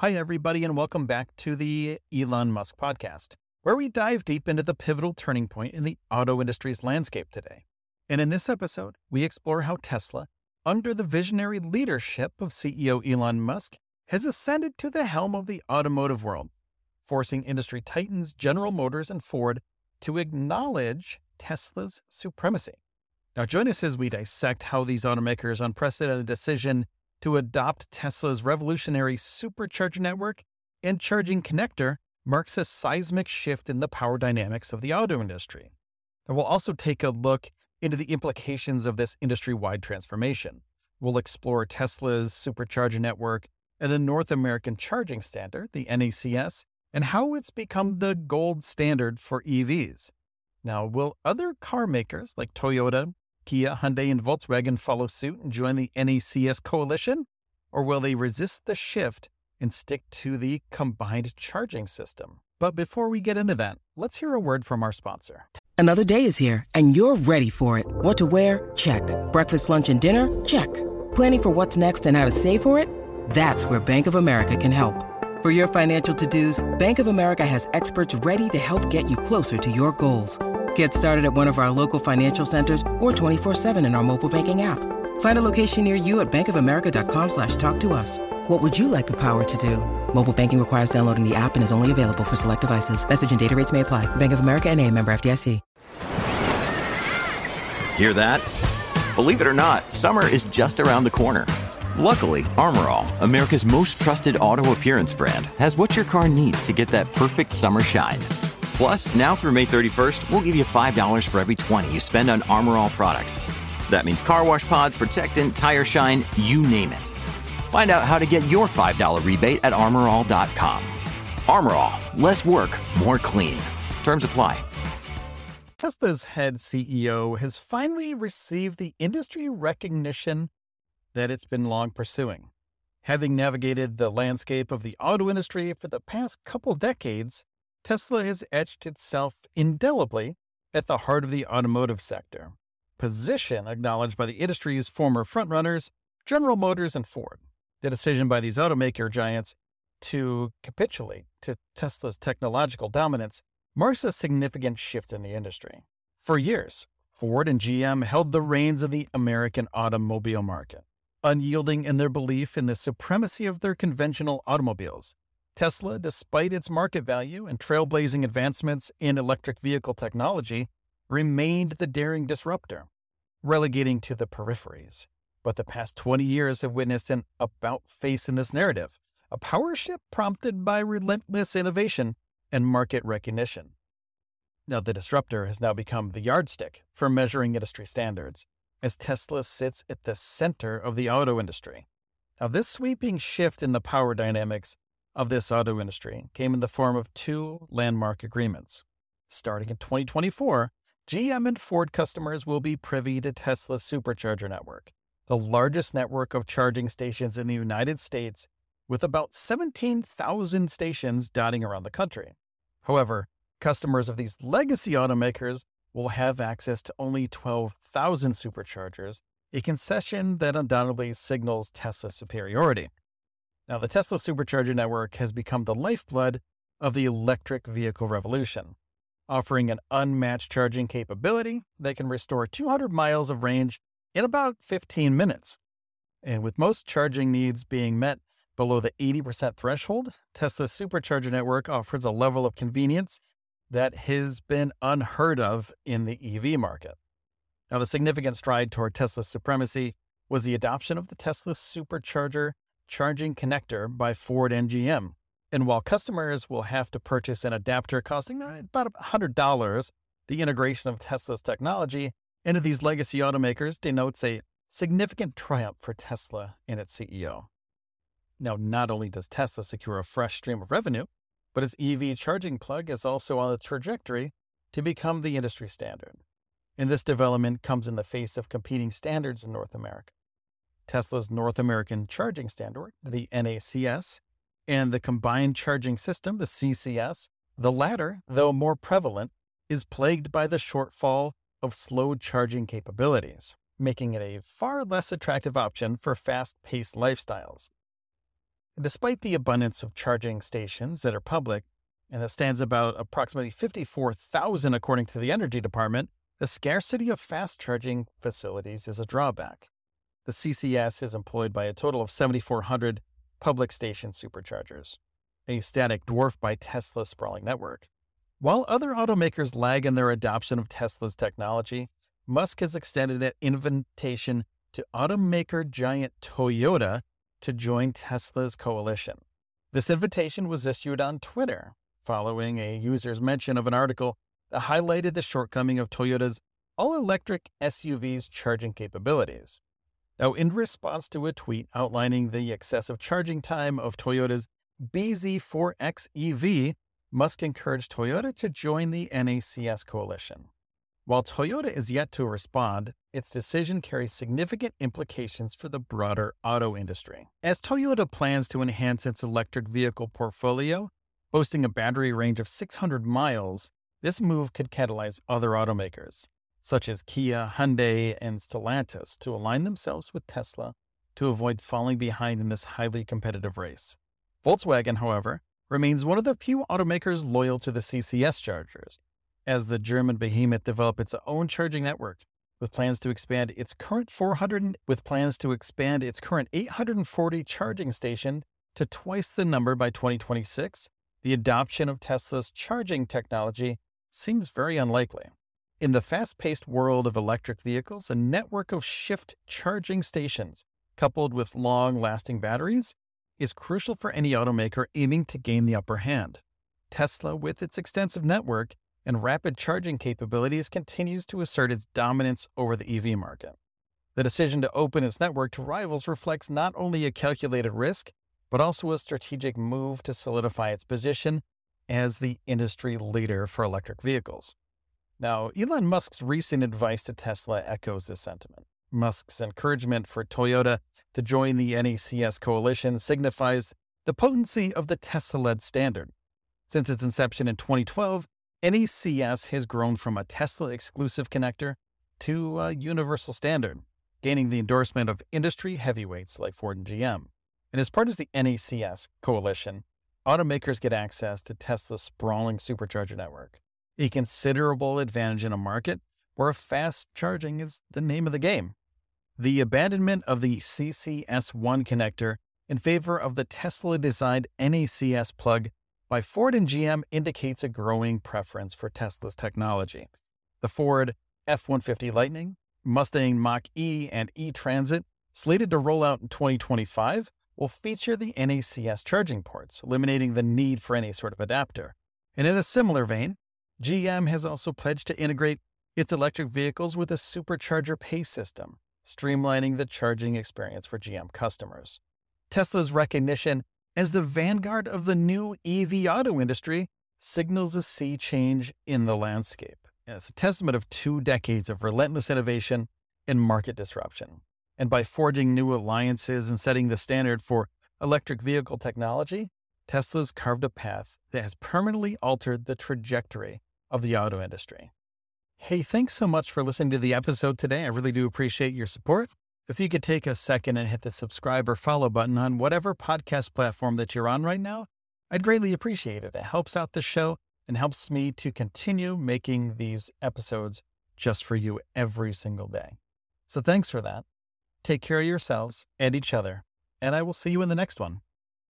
Hi, everybody, and welcome back to the Elon Musk podcast, where we dive deep into the pivotal turning point in the auto industry's landscape today. And in this episode, we explore how Tesla, under the visionary leadership of CEO Elon Musk, has ascended to the helm of the automotive world, forcing industry titans General Motors and Ford to acknowledge Tesla's supremacy. Now, join us as we dissect how these automakers' unprecedented decision to adopt Tesla's revolutionary supercharger network and charging connector marks a seismic shift in the power dynamics of the auto industry. And we'll also take a look into the implications of this industry wide transformation. We'll explore Tesla's supercharger network and the North American Charging Standard, the NACS, and how it's become the gold standard for EVs. Now, will other car makers like Toyota, Kia, Hyundai, and Volkswagen follow suit and join the NACS coalition? Or will they resist the shift and stick to the combined charging system? But before we get into that, let's hear a word from our sponsor. Another day is here, and you're ready for it. What to wear? Check. Breakfast, lunch, and dinner? Check. Planning for what's next and how to save for it? That's where Bank of America can help. For your financial to dos, Bank of America has experts ready to help get you closer to your goals. Get started at one of our local financial centers or 24-7 in our mobile banking app. Find a location near you at bankofamerica.com slash talk to us. What would you like the power to do? Mobile banking requires downloading the app and is only available for select devices. Message and data rates may apply. Bank of America and a member FDIC. Hear that? Believe it or not, summer is just around the corner. Luckily, Armor All, America's most trusted auto appearance brand, has what your car needs to get that perfect summer shine. Plus, now through May 31st, we'll give you $5 for every 20 you spend on Armor All products. That means car wash pods, protectant, tire shine, you name it. Find out how to get your $5 rebate at armorall.com. Armor All, less work, more clean. Terms apply. Tesla's head CEO has finally received the industry recognition that it's been long pursuing. Having navigated the landscape of the auto industry for the past couple decades, Tesla has etched itself indelibly at the heart of the automotive sector, position acknowledged by the industry's former frontrunners, General Motors and Ford. The decision by these automaker giants to capitulate to Tesla's technological dominance marks a significant shift in the industry. For years, Ford and GM held the reins of the American automobile market, unyielding in their belief in the supremacy of their conventional automobiles Tesla, despite its market value and trailblazing advancements in electric vehicle technology, remained the daring disruptor, relegating to the peripheries. But the past 20 years have witnessed an about face in this narrative, a power shift prompted by relentless innovation and market recognition. Now, the disruptor has now become the yardstick for measuring industry standards, as Tesla sits at the center of the auto industry. Now, this sweeping shift in the power dynamics of this auto industry came in the form of two landmark agreements. Starting in 2024, GM and Ford customers will be privy to Tesla's supercharger network, the largest network of charging stations in the United States, with about 17,000 stations dotting around the country. However, customers of these legacy automakers will have access to only 12,000 superchargers, a concession that undoubtedly signals Tesla's superiority. Now, the Tesla Supercharger network has become the lifeblood of the electric vehicle revolution, offering an unmatched charging capability that can restore 200 miles of range in about 15 minutes. And with most charging needs being met below the 80% threshold, Tesla's Supercharger network offers a level of convenience that has been unheard of in the EV market. Now, the significant stride toward Tesla's supremacy was the adoption of the Tesla Supercharger charging connector by Ford and GM. And while customers will have to purchase an adapter costing uh, about $100, the integration of Tesla's technology into these legacy automakers denotes a significant triumph for Tesla and its CEO. Now, not only does Tesla secure a fresh stream of revenue, but its EV charging plug is also on the trajectory to become the industry standard. And this development comes in the face of competing standards in North America. Tesla's North American Charging Standard, the NACS, and the Combined Charging System, the CCS. The latter, though more prevalent, is plagued by the shortfall of slow charging capabilities, making it a far less attractive option for fast paced lifestyles. Despite the abundance of charging stations that are public, and that stands about approximately 54,000 according to the Energy Department, the scarcity of fast charging facilities is a drawback. The CCS is employed by a total of 7,400 public station superchargers, a static dwarf by Tesla's sprawling network. While other automakers lag in their adoption of Tesla's technology, Musk has extended an invitation to automaker giant Toyota to join Tesla's coalition. This invitation was issued on Twitter following a user's mention of an article that highlighted the shortcoming of Toyota's all electric SUV's charging capabilities. Now, in response to a tweet outlining the excessive charging time of Toyota's BZ4X EV, Musk encouraged Toyota to join the NACS coalition. While Toyota is yet to respond, its decision carries significant implications for the broader auto industry. As Toyota plans to enhance its electric vehicle portfolio, boasting a battery range of 600 miles, this move could catalyze other automakers, such as Kia, Hyundai, and Stellantis, to align themselves with Tesla to avoid falling behind in this highly competitive race. Volkswagen, however, remains one of the few automakers loyal to the CCS chargers, as the German behemoth develops its own charging network with plans to expand its current 400 with plans to expand its current 840 charging station to twice the number by 2026. The adoption of Tesla's charging technology seems very unlikely. In the fast paced world of electric vehicles, a network of shift charging stations, coupled with long lasting batteries, is crucial for any automaker aiming to gain the upper hand. Tesla, with its extensive network and rapid charging capabilities, continues to assert its dominance over the EV market. The decision to open its network to rivals reflects not only a calculated risk, but also a strategic move to solidify its position as the industry leader for electric vehicles. Now, Elon Musk's recent advice to Tesla echoes this sentiment. Musk's encouragement for Toyota to join the NACS coalition signifies the potency of the Tesla led standard. Since its inception in 2012, NACS has grown from a Tesla exclusive connector to a universal standard, gaining the endorsement of industry heavyweights like Ford and GM. And as part of the NACS coalition, automakers get access to Tesla's sprawling supercharger network, a considerable advantage in a market where fast charging is the name of the game. The abandonment of the CCS1 connector in favor of the Tesla designed NACS plug by Ford and GM indicates a growing preference for Tesla's technology. The Ford F 150 Lightning, Mustang Mach E, and E Transit, slated to roll out in 2025, will feature the NACS charging ports, eliminating the need for any sort of adapter. And in a similar vein, GM has also pledged to integrate its electric vehicles with a supercharger pay system, streamlining the charging experience for GM customers. Tesla's recognition as the vanguard of the new EV auto industry signals a sea change in the landscape. it's a testament of two decades of relentless innovation and market disruption and by forging new alliances and setting the standard for electric vehicle technology, Tesla's carved a path that has permanently altered the trajectory of the auto industry. Hey, thanks so much for listening to the episode today. I really do appreciate your support. If you could take a second and hit the subscribe or follow button on whatever podcast platform that you're on right now, I'd greatly appreciate it. It helps out the show and helps me to continue making these episodes just for you every single day. So thanks for that. Take care of yourselves and each other, and I will see you in the next one.